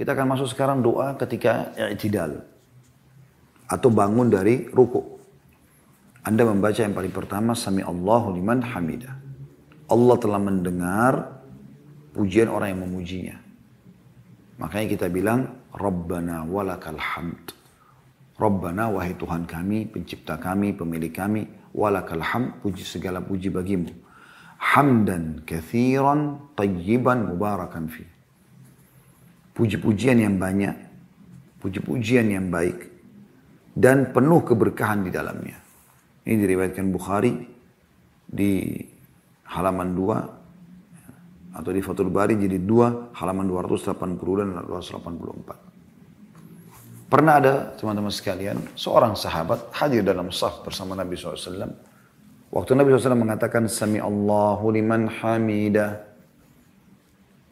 Kita akan masuk sekarang doa ketika i'tidal. Atau bangun dari ruku. Anda membaca yang paling pertama, Sami Allahu liman hamidah. Allah telah mendengar pujian orang yang memujinya. Makanya kita bilang, Rabbana walakal hamd. Rabbana wahai Tuhan kami, pencipta kami, pemilik kami, walakal hamd, puji segala puji bagimu. Hamdan kathiran tayyiban mubarakan fi. Puji-pujian yang banyak, puji-pujian yang baik, dan penuh keberkahan di dalamnya. Ini diriwayatkan Bukhari di halaman 2 atau di Fathul Bari jadi 2 halaman 280 dan 284. Pernah ada teman-teman sekalian seorang sahabat hadir dalam saf bersama Nabi SAW. Waktu Nabi SAW mengatakan Sami Allahu liman hamidah.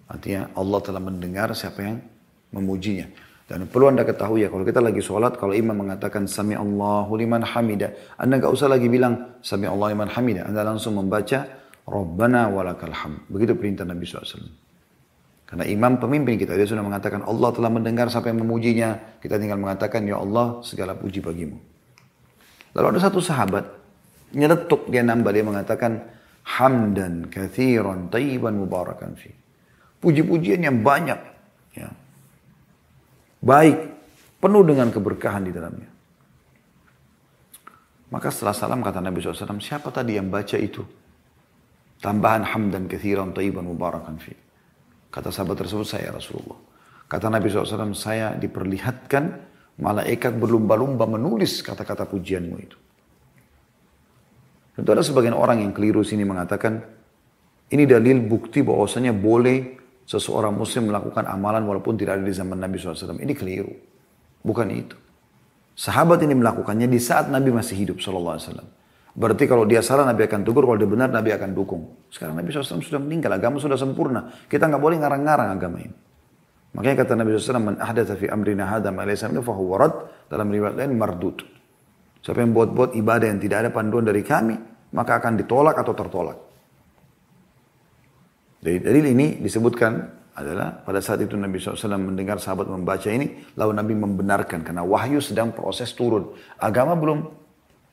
Artinya Allah telah mendengar siapa yang memujinya. Dan perlu anda ketahui ya, kalau kita lagi sholat, kalau imam mengatakan Sami Allahu liman hamida, anda nggak usah lagi bilang Sami Allah liman hamida, anda langsung membaca Rabbana walakal ham. Begitu perintah Nabi SAW. Karena imam pemimpin kita, dia sudah mengatakan Allah telah mendengar sampai memujinya. Kita tinggal mengatakan, Ya Allah segala puji bagimu. Lalu ada satu sahabat, nyeletuk dia nambah, dia mengatakan, Hamdan kathiran tayyiban mubarakan fi. Puji-pujian yang banyak. Ya baik, penuh dengan keberkahan di dalamnya. Maka setelah salam kata Nabi SAW, siapa tadi yang baca itu? Tambahan hamdan kathiran tayyiban mubarakan fi. Kata sahabat tersebut, saya Rasulullah. Kata Nabi SAW, saya diperlihatkan malaikat berlumba-lumba menulis kata-kata pujianmu itu. Tentu ada sebagian orang yang keliru sini mengatakan, ini dalil bukti bahwasanya boleh seseorang muslim melakukan amalan walaupun tidak ada di zaman Nabi SAW. Ini keliru. Bukan itu. Sahabat ini melakukannya di saat Nabi masih hidup SAW. Berarti kalau dia salah Nabi akan tegur, kalau dia benar Nabi akan dukung. Sekarang Nabi SAW sudah meninggal, agama sudah sempurna. Kita nggak boleh ngarang-ngarang agama ini. Makanya kata Nabi SAW, Man ahdatha fi amrina hadha ma'alaysa minhu fahuwa Dalam riwayat lain, mardud. Siapa yang buat-buat ibadah yang tidak ada panduan dari kami, maka akan ditolak atau tertolak. Dari dalil ini disebutkan adalah pada saat itu Nabi SAW mendengar sahabat membaca ini, lalu Nabi membenarkan karena wahyu sedang proses turun. Agama belum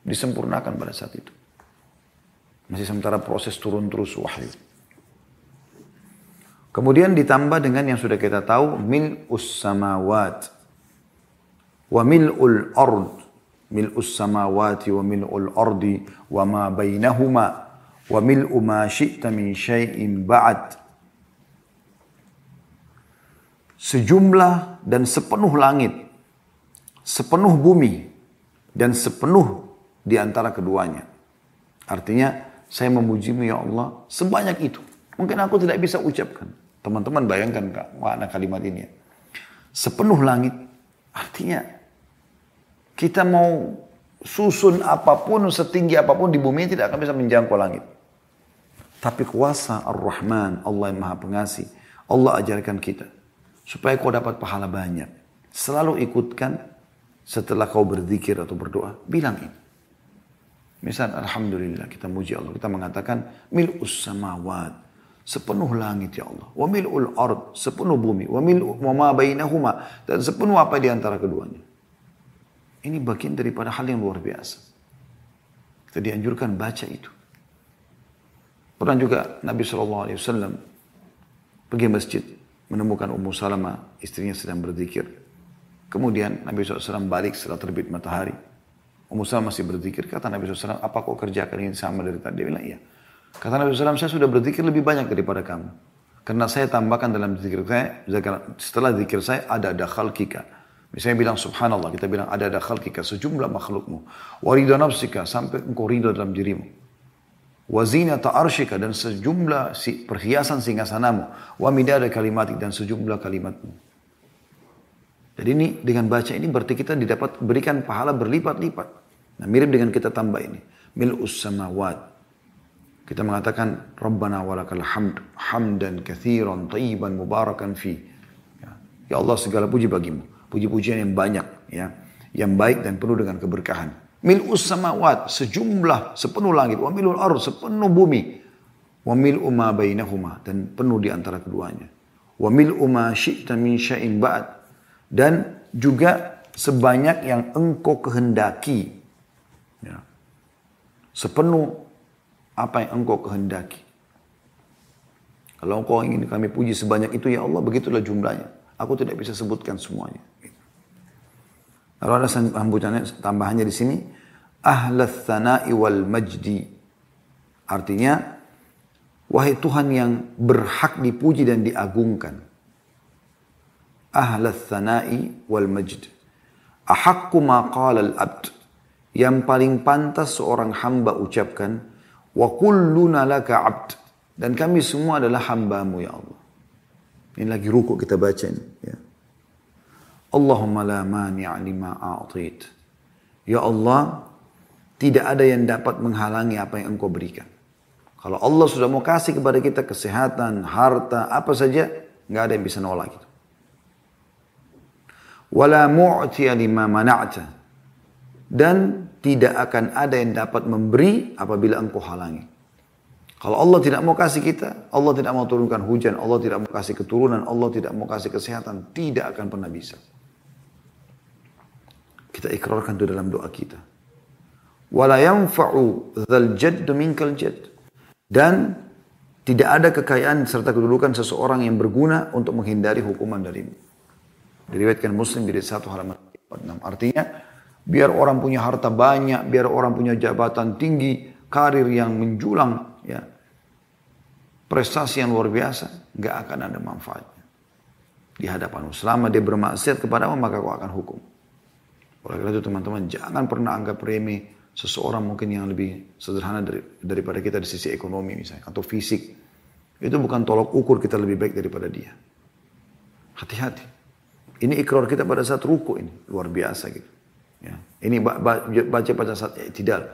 disempurnakan pada saat itu. Masih sementara proses turun terus wahyu. Kemudian ditambah dengan yang sudah kita tahu, mil'us samawat. Wa mil'ul ard. Mil'us samawati wa mil'ul ardi wa ma bainahuma wa mil'u ma syi'ta min syai'in ba'd. Sejumlah dan sepenuh langit sepenuh bumi dan sepenuh di antara keduanya. Artinya saya memujimu ya Allah sebanyak itu. Mungkin aku tidak bisa ucapkan. Teman-teman bayangkan kak makna kalimat ini ya. sepenuh langit artinya kita mau susun apa pun setinggi apa pun di bumi tidak akan bisa menjangkau langit tapi kuasa Ar-Rahman, Allah yang Maha Pengasih, Allah ajarkan kita. Supaya kau dapat pahala banyak. Selalu ikutkan setelah kau berzikir atau berdoa, bilang ini. Misal, Alhamdulillah, kita muji Allah. Kita mengatakan, mil'us samawat, sepenuh langit ya Allah. Wa mil'ul ard, sepenuh bumi. Wa mil'u wa ma bainahuma, dan sepenuh apa di antara keduanya. Ini bagian daripada hal yang luar biasa. Kita dianjurkan baca itu. Pernah juga Nabi SAW pergi masjid menemukan Ummu Salama istrinya sedang berzikir. Kemudian Nabi SAW balik setelah terbit matahari. Ummu Salama masih berzikir. Kata Nabi SAW, apa kau kerjakan ini sama dari tadi? Dia bilang, iya. Kata Nabi SAW, saya sudah berzikir lebih banyak daripada kamu. Karena saya tambahkan dalam zikir saya, setelah zikir saya ada dakhal kika. Misalnya bilang subhanallah, kita bilang ada dakhal kika, sejumlah makhlukmu. Waridu nafsika, sampai engkau ridho dalam dirimu wazina ta'arshika dan sejumlah perhiasan singgasanamu, wa midada kalimatik dan sejumlah kalimatmu. Jadi ini dengan baca ini berarti kita didapat berikan pahala berlipat-lipat. Nah mirip dengan kita tambah ini. Mil'us samawat. Kita mengatakan Rabbana walakal hamd. Hamdan kathiran tayyiban mubarakan fi. Ya, ya Allah segala puji bagimu. Puji-pujian yang banyak. ya Yang baik dan penuh dengan keberkahan mil'us samawat sejumlah sepenuh langit. Wa mil'ul ard sepenuh bumi. Wa mil'u ma bainahuma dan penuh di antara keduanya. Wa mil'u ma syi'ta min syai'in ba'd. Dan juga sebanyak yang engkau kehendaki. Ya. sepenuh apa yang engkau kehendaki. Kalau engkau ingin kami puji sebanyak itu ya Allah begitulah jumlahnya. Aku tidak bisa sebutkan semuanya lalu ada sambutannya tambahannya di sini ahlat thana'i wal majdi artinya Wahai Tuhan yang berhak dipuji dan diagungkan. Ahlat thana'i wal majd. Ahakku ma qala al-abd. Yang paling pantas seorang hamba ucapkan. Wa kulluna laka abd. Dan kami semua adalah hambamu ya Allah. Ini lagi ruku kita baca ini. Ya. Allahumma la mani'a lima a'tit. Ya Allah, tidak ada yang dapat menghalangi apa yang engkau berikan. Kalau Allah sudah mau kasih kepada kita kesehatan, harta, apa saja, nggak ada yang bisa nolak itu. Wala mu'tiya lima mana'ta. Dan tidak akan ada yang dapat memberi apabila engkau halangi. Kalau Allah tidak mau kasih kita, Allah tidak mau turunkan hujan, Allah tidak mau kasih keturunan, Allah tidak mau kasih kesehatan, tidak akan pernah bisa. Kita ikrarkan itu dalam doa kita. Wala yanfa'u dzal jadd minkal jadd. Dan tidak ada kekayaan serta kedudukan seseorang yang berguna untuk menghindari hukuman darimu. Diriwayatkan Muslim dari satu halaman 46. Artinya, biar orang punya harta banyak, biar orang punya jabatan tinggi, karir yang menjulang, ya, prestasi yang luar biasa, nggak akan ada manfaatnya di hadapanmu. Selama dia bermaksiat kepadamu, maka kau akan hukum. Oleh karena itu teman-teman, jangan pernah anggap remeh seseorang mungkin yang lebih sederhana dari, daripada kita di sisi ekonomi misalnya atau fisik. Itu bukan tolok ukur kita lebih baik daripada dia. Hati-hati. Ini ikrar kita pada saat ruku ini. Luar biasa gitu. Ya. Ini baca pada saat tidak